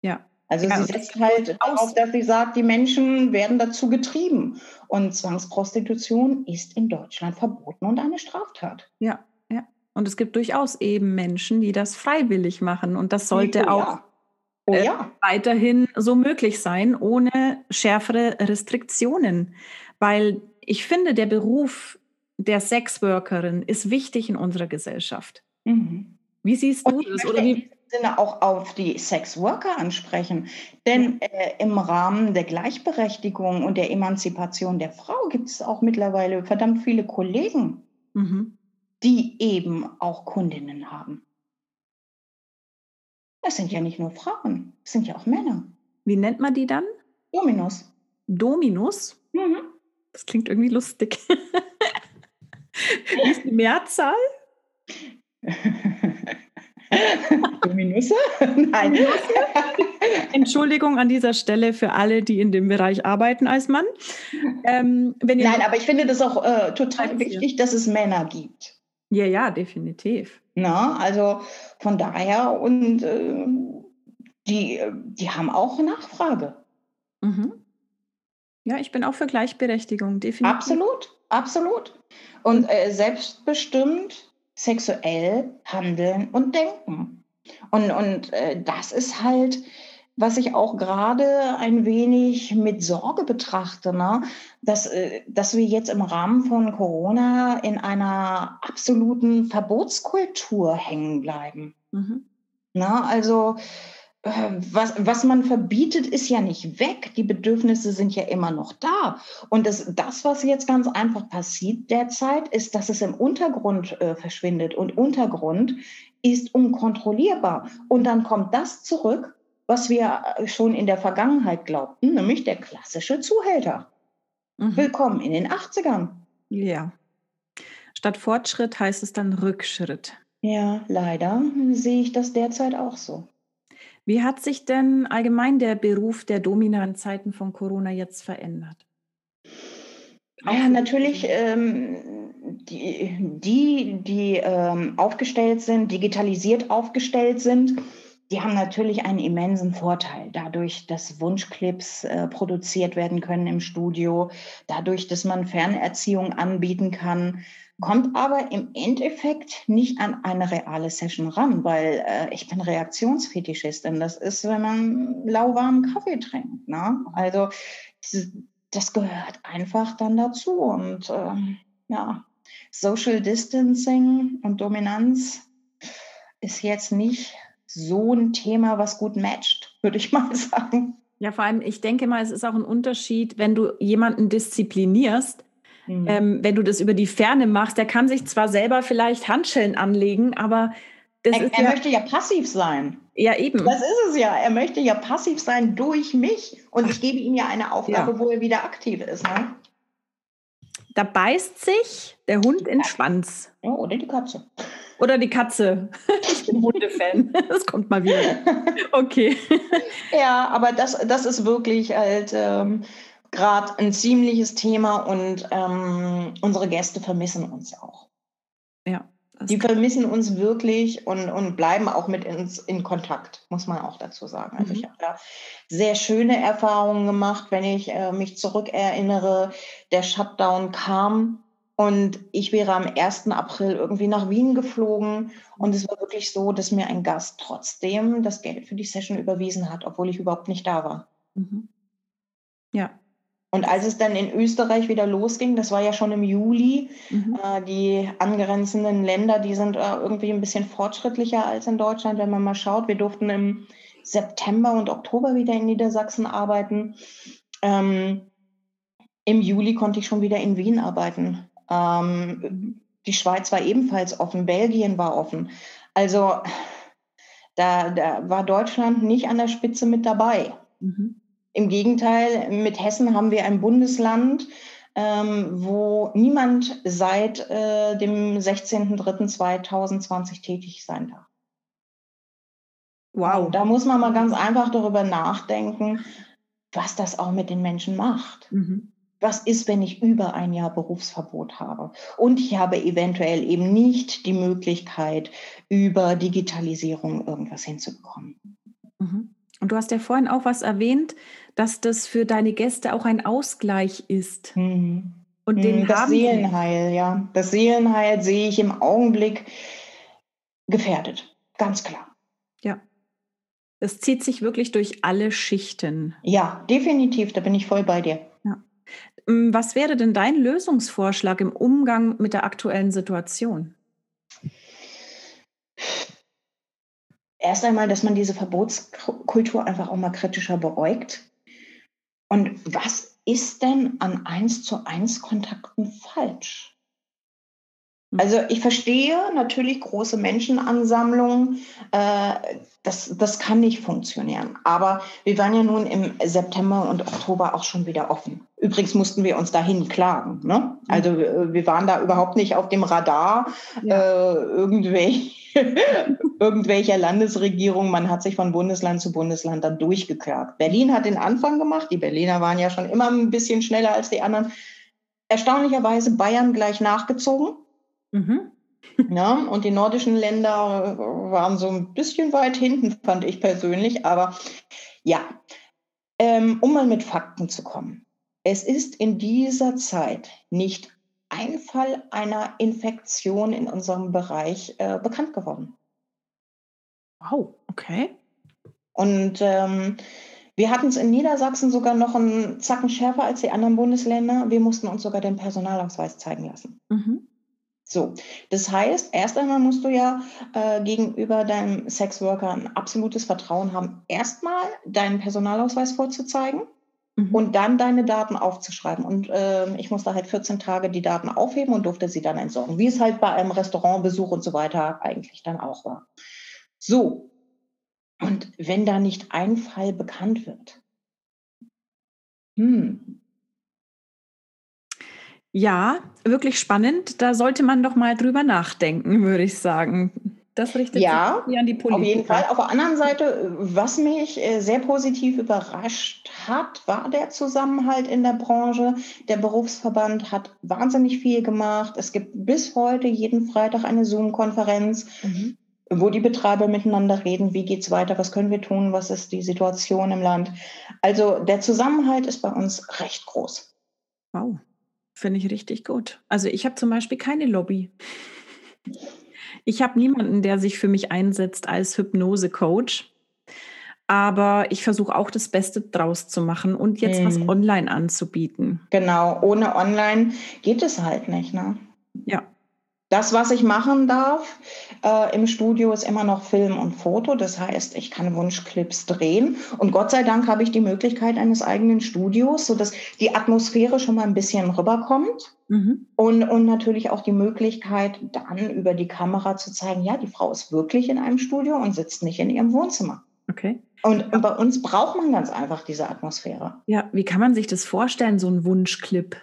Ja. Also ja, sie setzt halt darauf, dass sie sagt, die Menschen werden dazu getrieben. Und Zwangsprostitution ist in Deutschland verboten und eine Straftat. Ja, und es gibt durchaus eben Menschen, die das freiwillig machen. Und das sollte oh, auch ja. Oh, äh, ja. weiterhin so möglich sein, ohne schärfere Restriktionen. Weil ich finde, der Beruf der Sexworkerin ist wichtig in unserer Gesellschaft. Mhm. Wie siehst du das? Oder wie? Sinne auch auf die Sexworker ansprechen. Denn äh, im Rahmen der Gleichberechtigung und der Emanzipation der Frau gibt es auch mittlerweile verdammt viele Kollegen, mhm die eben auch Kundinnen haben. Das sind ja nicht nur Frauen, das sind ja auch Männer. Wie nennt man die dann? Dominus. Dominus? Mhm. Das klingt irgendwie lustig. Wie ist die Mehrzahl? Dominusse? Nein. Entschuldigung an dieser Stelle für alle, die in dem Bereich arbeiten als Mann. Ähm, Nein, aber ich finde das auch äh, total wichtig, dass es Männer gibt. Ja, ja, definitiv. Na, also von daher und äh, die, die haben auch Nachfrage. Mhm. Ja, ich bin auch für Gleichberechtigung, definitiv. Absolut, absolut. Und äh, selbstbestimmt sexuell handeln und denken. Und, und äh, das ist halt was ich auch gerade ein wenig mit Sorge betrachte, ne? dass, äh, dass wir jetzt im Rahmen von Corona in einer absoluten Verbotskultur hängen bleiben. Mhm. Na, also äh, was, was man verbietet, ist ja nicht weg. Die Bedürfnisse sind ja immer noch da. Und das, das was jetzt ganz einfach passiert derzeit, ist, dass es im Untergrund äh, verschwindet. Und Untergrund ist unkontrollierbar. Und dann kommt das zurück, was wir äh, schon in der Vergangenheit glaubten, nämlich der klassische Zuhälter. Mhm. Willkommen in den 80ern. Ja. Statt Fortschritt heißt es dann Rückschritt. Ja, leider sehe ich das derzeit auch so. Wie hat sich denn allgemein der Beruf der Domina in Zeiten von Corona jetzt verändert? Ja, natürlich ähm, die, die, die ähm, aufgestellt sind, digitalisiert aufgestellt sind, die haben natürlich einen immensen Vorteil, dadurch, dass Wunschclips äh, produziert werden können im Studio, dadurch, dass man Fernerziehung anbieten kann, kommt aber im Endeffekt nicht an eine reale Session ran, weil äh, ich bin Reaktionsfetischistin. Das ist, wenn man lauwarmen Kaffee trinkt. Ne? Also das gehört einfach dann dazu. Und äh, ja, Social Distancing und Dominanz ist jetzt nicht so ein Thema, was gut matcht, würde ich mal sagen. Ja, vor allem, ich denke mal, es ist auch ein Unterschied, wenn du jemanden disziplinierst, mhm. ähm, wenn du das über die Ferne machst, der kann sich zwar selber vielleicht Handschellen anlegen, aber das er, ist er ja, möchte ja passiv sein. Ja, eben. Das ist es ja. Er möchte ja passiv sein durch mich und ich gebe ihm ja eine Aufgabe, ja. wo er wieder aktiv ist. Ne? Da beißt sich der Hund in den Schwanz. Ja, oder die Katze. Oder die Katze. Ich bin Hundefan. Das kommt mal wieder. Okay. Ja, aber das, das ist wirklich halt ähm, gerade ein ziemliches Thema und ähm, unsere Gäste vermissen uns auch. Ja. Die vermissen uns wirklich und, und bleiben auch mit uns in Kontakt, muss man auch dazu sagen. Also mhm. ich habe da sehr schöne Erfahrungen gemacht, wenn ich äh, mich zurückerinnere. Der Shutdown kam Und ich wäre am 1. April irgendwie nach Wien geflogen. Und es war wirklich so, dass mir ein Gast trotzdem das Geld für die Session überwiesen hat, obwohl ich überhaupt nicht da war. Mhm. Ja. Und als es dann in Österreich wieder losging, das war ja schon im Juli, mhm. äh, die angrenzenden Länder, die sind äh, irgendwie ein bisschen fortschrittlicher als in Deutschland, wenn man mal schaut. Wir durften im September und Oktober wieder in Niedersachsen arbeiten. Ähm, Im Juli konnte ich schon wieder in Wien arbeiten. Ähm, die Schweiz war ebenfalls offen, Belgien war offen. Also da, da war Deutschland nicht an der Spitze mit dabei. Mhm. Im Gegenteil, mit Hessen haben wir ein Bundesland, ähm, wo niemand seit äh, dem 16.03.2020 tätig sein darf. Wow. Und da muss man mal ganz einfach darüber nachdenken, was das auch mit den Menschen macht. Mhm was ist, wenn ich über ein Jahr Berufsverbot habe? Und ich habe eventuell eben nicht die Möglichkeit, über Digitalisierung irgendwas hinzubekommen. Mhm. Und du hast ja vorhin auch was erwähnt, dass das für deine Gäste auch ein Ausgleich ist. Mhm. Und den mhm, das Seelenheil, ja. Das Seelenheil sehe ich im Augenblick gefährdet. Ganz klar. Ja. Es zieht sich wirklich durch alle Schichten. Ja, definitiv. Da bin ich voll bei dir. Ähm, was wäre denn dein Lösungsvorschlag im Umgang mit der aktuellen Situation? Erst einmal, dass man diese Verbotskultur einfach auch mal kritischer beäugt. Und was ist denn an eins zu eins Kontakten falsch? Hm. Also ich verstehe natürlich große Menschenansammlungen, äh, das, das kann nicht funktionieren. Aber wir waren ja nun im September und Oktober auch schon wieder offen. Übrigens mussten wir uns dahin klagen. Ne? Hm. Also äh, wir waren da überhaupt nicht auf dem Radar ja. äh, irgendwelche, irgendwelcher Landesregierung. Man hat sich von Bundesland zu Bundesland dann durchgeklagt. Berlin hat den Anfang gemacht. Die Berliner waren ja schon immer ein bisschen schneller als die anderen. Erstaunlicherweise Bayern gleich nachgezogen. Mhm. Ja, und die nordischen Länder waren so ein bisschen weit hinten, fand ich persönlich. Aber ja, ähm, um mal mit Fakten zu kommen. Es ist in dieser Zeit nicht ein Fall einer Infektion in unserem Bereich äh, bekannt geworden. Wow, okay. Und ähm, wir hatten es in Niedersachsen sogar noch einen Zacken schärfer als die anderen Bundesländer. Wir mussten uns sogar den Personalausweis zeigen lassen. Mhm. So, das heißt, erst einmal musst du ja äh, gegenüber deinem Sexworker ein absolutes Vertrauen haben, erstmal deinen Personalausweis vorzuzeigen mhm. und dann deine Daten aufzuschreiben. Und äh, ich musste halt 14 Tage die Daten aufheben und durfte sie dann entsorgen, wie es halt bei einem Restaurantbesuch und so weiter eigentlich dann auch war. So, und wenn da nicht ein Fall bekannt wird, hm, ja, wirklich spannend. Da sollte man doch mal drüber nachdenken, würde ich sagen. Das richtet ja, sich an die Politik. Auf jeden Fall. Auf der anderen Seite, was mich äh, sehr positiv überrascht hat, war der Zusammenhalt in der Branche. Der Berufsverband hat wahnsinnig viel gemacht. Es gibt bis heute jeden Freitag eine Zoom-Konferenz, mhm. wo die Betreiber miteinander reden. Wie geht es weiter? Was können wir tun? Was ist die Situation im Land? Also der Zusammenhalt ist bei uns recht groß. Wow. Finde ich richtig gut. Also ich habe zum Beispiel keine Lobby. Ich habe niemanden, der sich für mich einsetzt als Hypnose-Coach. Aber ich versuche auch das Beste draus zu machen und jetzt hm. was mhm. online anzubieten. Genau, ohne online geht es halt nicht. Ne? Ja, das, was ich machen darf äh, im Studio, ist immer noch Film und Foto. Das heißt, ich kann Wunschclips drehen. Und Gott sei Dank habe ich die Möglichkeit eines eigenen Studios, sodass die Atmosphäre schon mal ein bisschen rüberkommt. Mhm. Und, und natürlich auch die Möglichkeit, dann über die Kamera zu zeigen, ja, die Frau ist wirklich in einem Studio und sitzt nicht in ihrem Wohnzimmer. Okay. Und, bei uns braucht man ganz einfach diese Atmosphäre. Ja, wie kann man sich das vorstellen, so ein Wunschclip?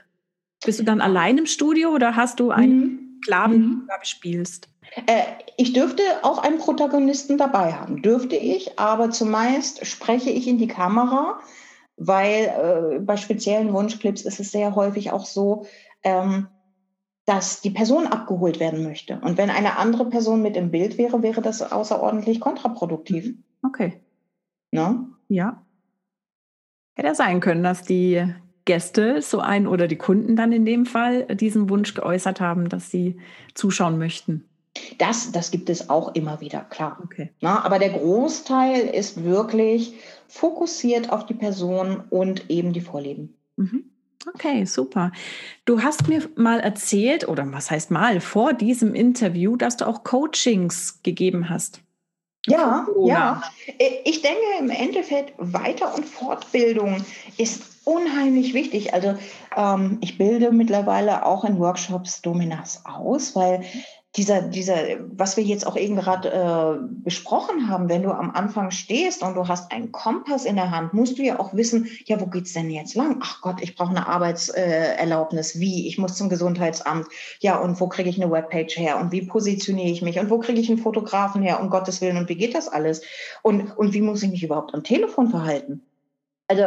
Bist du dann allein im Studio oder hast du einen? Mhm. Sklaven mhm. spielst? Äh, ich dürfte auch einen Protagonisten dabei haben, dürfte ich, aber zumeist spreche ich in die Kamera, weil äh, bei speziellen Wunschclips ist es sehr häufig auch so, ähm, dass die Person abgeholt werden möchte. Und wenn eine andere Person mit im Bild wäre, wäre das außerordentlich kontraproduktiv. Okay. Ne? Ja. Hätte sein können, dass die Gäste so ein oder die Kunden dann in dem Fall diesen Wunsch geäußert haben, dass sie zuschauen möchten? Das, das gibt es auch immer wieder, klar. Okay. Na, aber der Großteil ist wirklich fokussiert auf die Person und eben die Vorlieben. Mhm. Okay, super. Du hast mir mal erzählt, oder was heißt mal, vor diesem Interview, dass du auch Coachings gegeben hast. Ja, ja. Ich denke im Endeffekt, Weiter- und Fortbildung ist unheimlich wichtig. Also ähm, ich bilde mittlerweile auch in Workshops Dominas aus, weil dieser, dieser, was wir jetzt auch eben gerade äh, besprochen haben, wenn du am Anfang stehst und du hast einen Kompass in der Hand, musst du ja auch wissen, ja, wo geht's denn jetzt lang? Ach Gott, ich brauche eine Arbeitserlaubnis. Äh, wie? Ich muss zum Gesundheitsamt. Ja, und wo kriege ich eine Webpage her? Und wie positioniere ich mich? Und wo kriege ich einen Fotografen her? Um Gottes Willen. Und wie geht das alles? Und, und wie muss ich mich überhaupt am Telefon verhalten? Also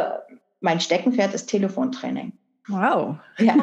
mein Steckenpferd ist Telefontraining. Wow. Ja,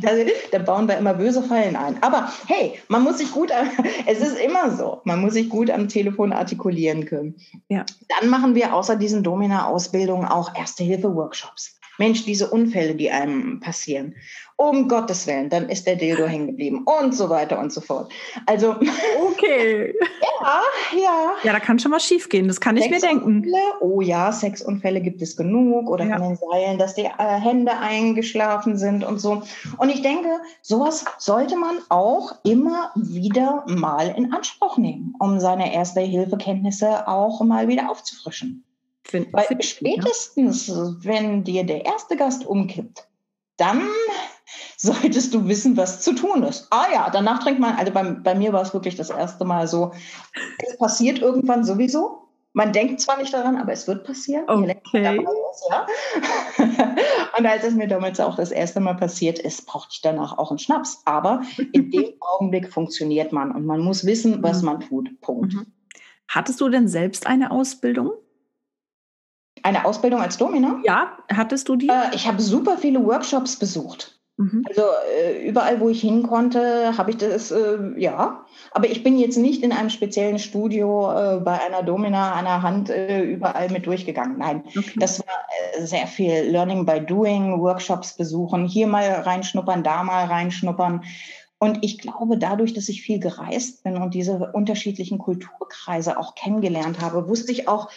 da, da, bauen wir immer böse Fallen ein. Aber hey, man muss sich gut, es ist immer so, man muss sich gut am Telefon artikulieren können. Ja. Dann machen wir außer diesen Domina-Ausbildungen auch Erste-Hilfe-Workshops. Mensch, diese Unfälle, die einem passieren um Gottes Willen, dann ist der Dildo hängen geblieben und so weiter und so fort. Also. Okay. ja, ja. Ja, da kann schon was schief gehen, das kann ich mir denken. Oh ja, Sexunfälle gibt es genug oder ja. von den Seilen, dass die äh, Hände eingeschlafen sind und so. Und ich denke, sowas sollte man auch immer wieder mal in Anspruch nehmen, um seine Erste-Hilfe-Kenntnisse auch mal wieder aufzufrischen. Find, Weil find spätestens, ja. wenn dir der erste Gast umkippt, dann solltest du wissen, was zu tun ist. Ah ja, danach trinkt man, also bei, bei mir war es wirklich das erste Mal so, es passiert irgendwann sowieso. Man denkt zwar nicht daran, aber es wird passieren. Okay. Ist, ja? Und als es mir damals auch das erste Mal passiert ist, brauchte ich danach auch einen Schnaps. Aber in dem Augenblick funktioniert man und man muss wissen, was mhm. man tut. Punkt. Mhm. Hattest du denn selbst eine Ausbildung? Eine Ausbildung als Domina? Ja, hattest du die? Äh, ich habe super viele Workshops besucht. Mhm. Also äh, überall, wo ich hin konnte, habe ich das, äh, ja. Aber ich bin jetzt nicht in einem speziellen Studio äh, bei einer Domina an der Hand äh, überall mit durchgegangen. Nein, okay. das war äh, sehr viel Learning by Doing, Workshops besuchen, hier mal reinschnuppern, da mal reinschnuppern. Und ich glaube, dadurch, dass ich viel gereist bin und diese unterschiedlichen Kulturkreise auch kennengelernt habe, wusste ich auch,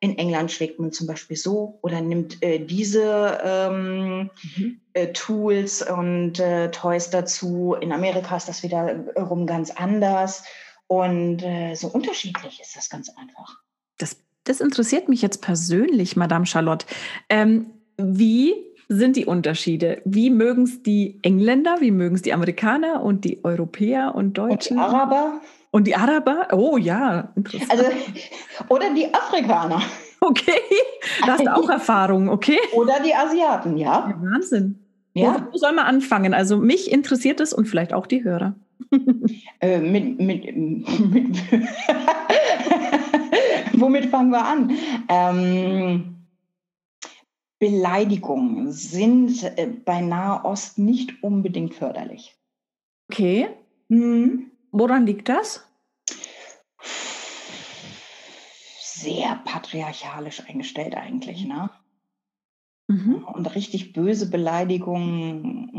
in England schlägt man zum Beispiel so oder nimmt äh, diese ähm, mhm. äh, Tools und äh, Toys dazu. In Amerika ist das wiederum ganz anders. Und äh, so unterschiedlich ist das ganz einfach. Das, das interessiert mich jetzt persönlich, Madame Charlotte. Ähm, wie sind die Unterschiede? Wie mögen es die Engländer, wie mögen es die Amerikaner und die Europäer und Deutschen? Und die Araber? Und die Araber? Oh ja, interessant. Also, oder die Afrikaner. Okay, da hast du auch Erfahrung, okay? Oder die Asiaten, ja. ja Wahnsinn. Ja. Wo, wo soll man anfangen? Also mich interessiert es und vielleicht auch die Hörer. Äh, mit, mit, mit womit fangen wir an? Ähm, Beleidigungen sind äh, bei Nahost nicht unbedingt förderlich. Okay. Mhm. Woran liegt das? Sehr patriarchalisch eingestellt eigentlich, ne? Mhm. Und richtig böse Beleidigungen.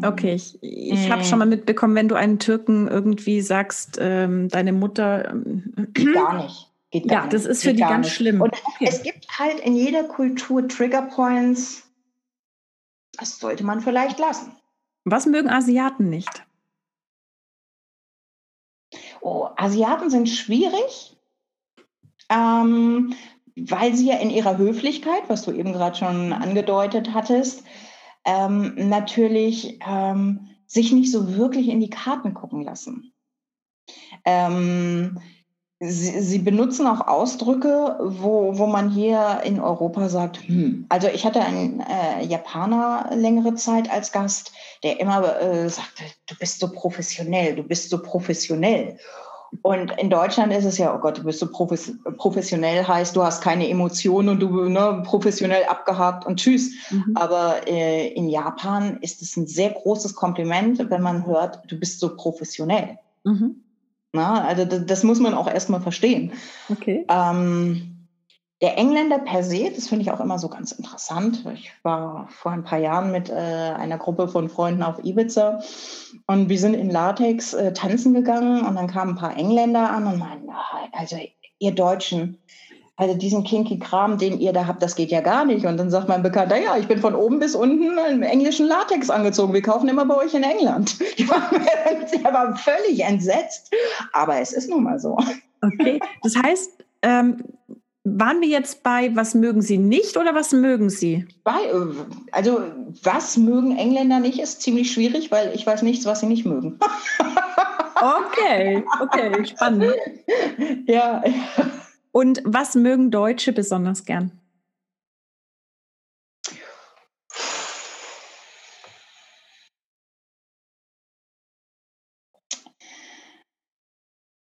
Mm. Okay, ich, ich mm. habe schon mal mitbekommen, wenn du einen Türken irgendwie sagst, ähm, deine Mutter. Ähm, gar nicht. Geht ja, das ist für die ganz nicht. schlimm. Und okay. es gibt halt in jeder Kultur Triggerpoints. Das sollte man vielleicht lassen. Was mögen Asiaten nicht? Oh, Asiaten sind schwierig, ähm, weil sie ja in ihrer Höflichkeit, was du eben gerade schon angedeutet hattest, ähm, natürlich ähm, sich nicht so wirklich in die Karten gucken lassen. Ähm, Sie, Sie, benutzen auch Ausdrücke, wo, wo man hier in Europa sagt, hm. also ich hatte einen äh, Japaner längere Zeit als Gast, der immer äh, sagte, du bist so professionell, du bist so professionell. Und in Deutschland ist es ja, oh Gott, du bist so professionell, heißt, du hast keine Emotionen und du ne, professionell abgehakt und tschüss. Mhm. Aber äh, in Japan ist es ein sehr großes Kompliment, wenn man hört, du bist so professionell. Mhm. Na, also das, das, muss man auch erstmal verstehen. Okay. Ähm, der Engländer per se, das finde ich auch immer so ganz interessant. Ich war vor ein paar Jahren mit äh, einer Gruppe von Freunden auf Ibiza und wir sind in Latex äh, tanzen gegangen und dann kamen ein paar Engländer an und meinten, also ihr Deutschen, also diesen kinky Kram, den ihr da habt, das geht ja gar nicht. Und dann sagt mein Bekannter, ja, ich bin von oben bis unten im englischen Latex angezogen. Wir kaufen immer bei euch in England. Ich war, ich war völlig entsetzt, aber es ist nun mal so. Okay, das heißt, ähm, waren wir jetzt bei, was mögen Sie nicht oder was mögen Sie? Bei, äh, also, was mögen Engländer nicht, ist ziemlich schwierig, weil ich weiß nichts, was sie nicht mögen. Okay, okay, spannend. Ja. Und was mögen Deutsche besonders gern?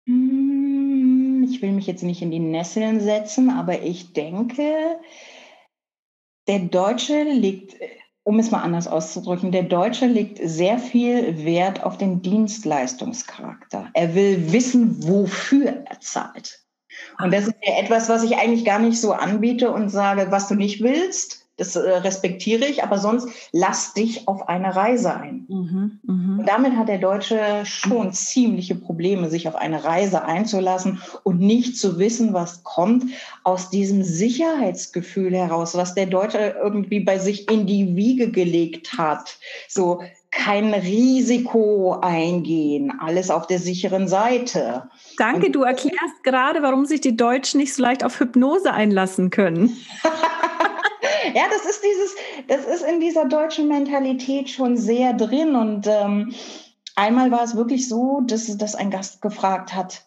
ich will mich jetzt nicht in die Nesseln setzen, aber ich denke, der Deutsche legt, um es mal anders auszudrücken, der Deutsche legt sehr viel Wert auf den Dienstleistungscharakter. Er will wissen, wofür er zahlt. Und das ist ja etwas, was ich eigentlich gar nicht so anbiete und sage, was du nicht willst, das äh, respektiere ich, aber sonst lass dich auf eine Reise ein. Mhm, mh. Und damit hat der Deutsche schon ziemliche Probleme, sich auf eine Reise einzulassen und nicht zu wissen, was kommt aus diesem Sicherheitsgefühl heraus, was der Deutsche irgendwie bei sich in die Wiege gelegt hat. So kein Risiko eingehen, alles auf der sicheren Seite. Danke, du erklärst gerade, warum sich die Deutschen nicht so leicht auf Hypnose einlassen können. ja, das ist dieses, das ist in dieser deutschen Mentalität schon sehr drin. Und ähm, einmal war es wirklich so, dass, dass ein Gast gefragt hat,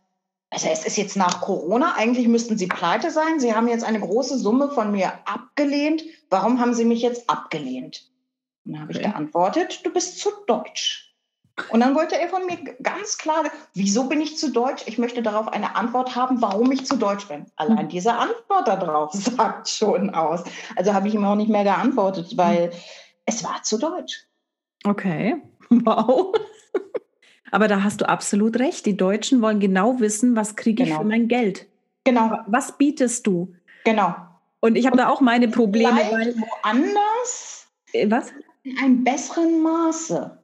also es ist jetzt nach Corona, eigentlich müssten Sie pleite sein. Sie haben jetzt eine große Summe von mir abgelehnt. Warum haben Sie mich jetzt abgelehnt? Und dann habe okay. ich geantwortet, du bist zu deutsch. Und dann wollte er von mir ganz klar, wieso bin ich zu deutsch? Ich möchte darauf eine Antwort haben, warum ich zu deutsch bin. Allein hm. diese Antwort darauf sagt schon aus. Also habe ich ihm auch nicht mehr geantwortet, weil hm. es war zu deutsch. Okay, wow. Aber da hast du absolut recht. Die Deutschen wollen genau wissen, was kriege ich genau. für mein Geld. Genau. Was bietest du? Genau. Und ich habe da auch meine Probleme. Weil woanders? Äh, was? In einem besseren Maße.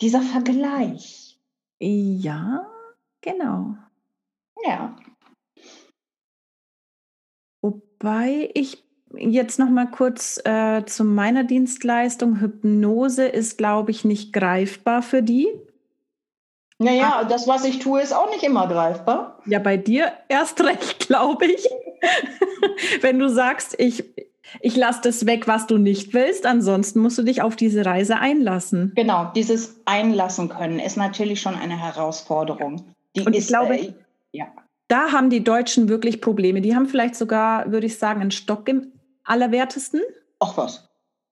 Dieser Vergleich. Ja, genau. Ja. Wobei ich jetzt noch mal kurz äh, zu meiner Dienstleistung. Hypnose ist, glaube ich, nicht greifbar für die. Naja, das, was ich tue, ist auch nicht immer greifbar. Ja, bei dir erst recht, glaube ich. Wenn du sagst, ich, ich lasse das weg, was du nicht willst. Ansonsten musst du dich auf diese Reise einlassen. Genau, dieses Einlassen können ist natürlich schon eine Herausforderung. Die Und ich ist, glaube, äh, ja. da haben die Deutschen wirklich Probleme. Die haben vielleicht sogar, würde ich sagen, einen Stock im Allerwertesten. Ach was.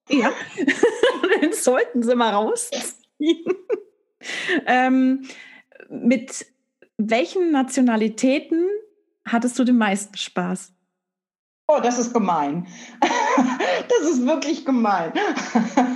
Ja, den sollten sie mal rausziehen. ähm, mit welchen Nationalitäten hattest du den meisten Spaß? Oh, das ist gemein. das ist wirklich gemein.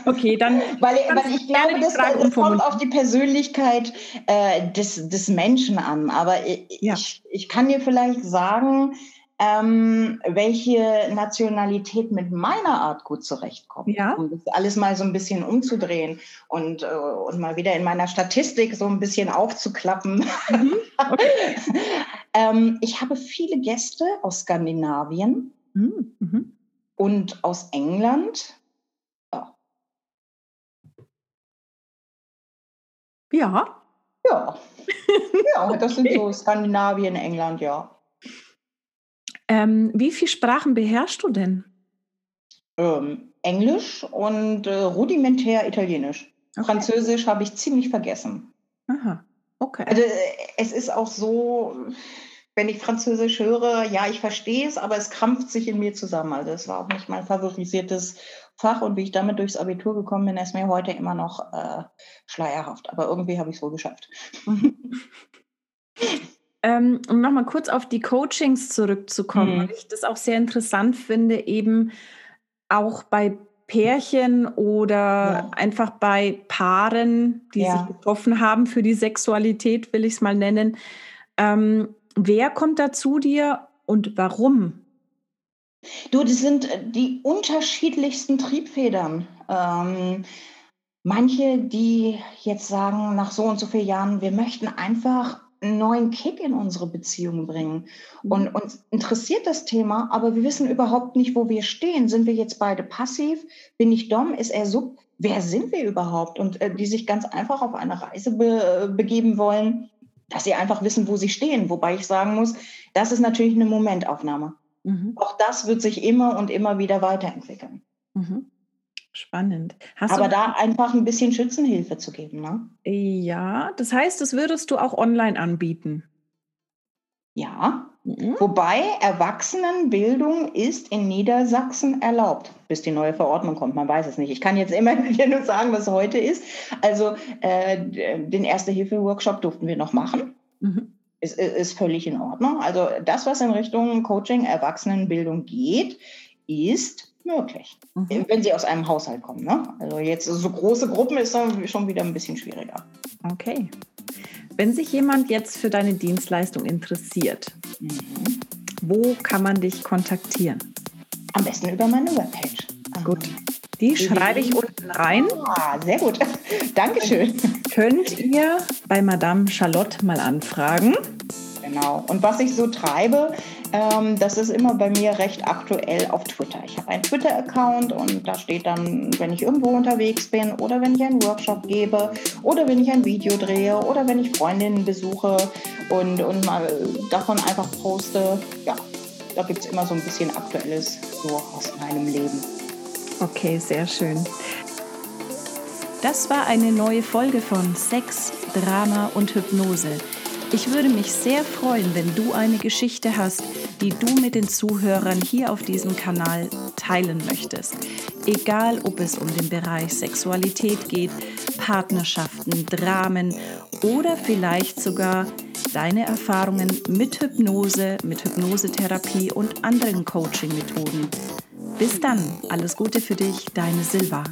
Okay, dann. weil, weil ich glaube, das, das kommt auf die Persönlichkeit äh, des, des Menschen an. Aber ich, ja. ich, ich kann dir vielleicht sagen, ähm, welche Nationalität mit meiner Art gut zurechtkommt. Ja. Um das alles mal so ein bisschen umzudrehen und, äh, und mal wieder in meiner Statistik so ein bisschen aufzuklappen. Mhm. Okay. ähm, ich habe viele Gäste aus Skandinavien. Mhm, mhm. Und aus England. Ja. Ja. Ja. ja, das okay. sind so Skandinavien, England, ja. Ähm, wie viele Sprachen beherrschst du denn? Ähm, Englisch und äh, rudimentär Italienisch. Okay. Französisch habe ich ziemlich vergessen. Aha, okay. Also äh, es ist auch so, wenn ich Französisch höre, ja, ich verstehe es, aber es krampft sich in mir zusammen. Also es war auch nicht mein favorisiertes Fach und wie ich damit durchs Abitur gekommen bin, ist mir heute immer noch äh, schleierhaft. Aber irgendwie habe ich es wohl geschafft. ähm, um nochmal kurz auf die Coachings zurückzukommen, mhm. weil ich das auch sehr interessant finde, eben auch bei Pärchen oder ja. einfach bei Paaren, die ja. sich getroffen haben für die Sexualität, will ich es mal nennen. Ähm, wer kommt da zu dir und warum? Du, das sind äh, die unterschiedlichsten Triebfedern. Ähm, manche, die jetzt sagen, nach so und so vielen Jahren, wir möchten einfach einen neuen Kick in unsere Beziehung bringen. Mhm. Und uns interessiert das Thema, aber wir wissen überhaupt nicht, wo wir stehen. Sind wir jetzt beide passiv? Bin ich Dom? Ist er Sub? Wer sind wir überhaupt? Und äh, die sich ganz einfach auf eine Reise be äh, begeben wollen, dass sie einfach wissen, wo sie stehen. Wobei ich sagen muss, das ist natürlich eine Momentaufnahme. Mhm. Auch das wird sich immer und immer wieder weiterentwickeln. Mhm. Spannend. Hast Aber da einfach ein bisschen Schützenhilfe zu geben, ne? Ja, das heißt, das würdest du auch online anbieten. Ja, mhm. wobei Erwachsenenbildung ist in Niedersachsen erlaubt, bis die neue Verordnung kommt. Man weiß es nicht. Ich kann jetzt immer hier nur sagen, was heute ist. Also äh, den Erste-Hilfe-Workshop durften wir noch machen. Mhm. Ist, ist völlig in Ordnung. Also das, was in Richtung Coaching, Erwachsenenbildung geht, ist möglich, mhm. wenn sie aus einem Haushalt kommen. Ne? Also jetzt so große Gruppen ist dann schon wieder ein bisschen schwieriger. Okay. Wenn sich jemand jetzt für deine Dienstleistung interessiert, mhm. wo kann man dich kontaktieren? Am besten über meine Webpage. Gut. Die schreibe ich unten rein. Ah, sehr gut. Dankeschön. Könnt ihr bei Madame Charlotte mal anfragen? Genau. Und was ich so treibe, das ist immer bei mir recht aktuell auf Twitter. Ich habe einen Twitter-Account und da steht dann, wenn ich irgendwo unterwegs bin oder wenn ich einen Workshop gebe oder wenn ich ein Video drehe oder wenn ich Freundinnen besuche und, und mal davon einfach poste. Ja, da gibt es immer so ein bisschen Aktuelles so aus meinem Leben. Okay, sehr schön. Das war eine neue Folge von Sex, Drama und Hypnose. Ich würde mich sehr freuen, wenn du eine Geschichte hast, die du mit den Zuhörern hier auf diesem Kanal teilen möchtest. Egal, ob es um den Bereich Sexualität geht, Partnerschaften, Dramen oder vielleicht sogar deine Erfahrungen mit Hypnose, mit Hypnosetherapie und anderen Coaching-Methoden. Bis dann, alles Gute für dich, deine Silva.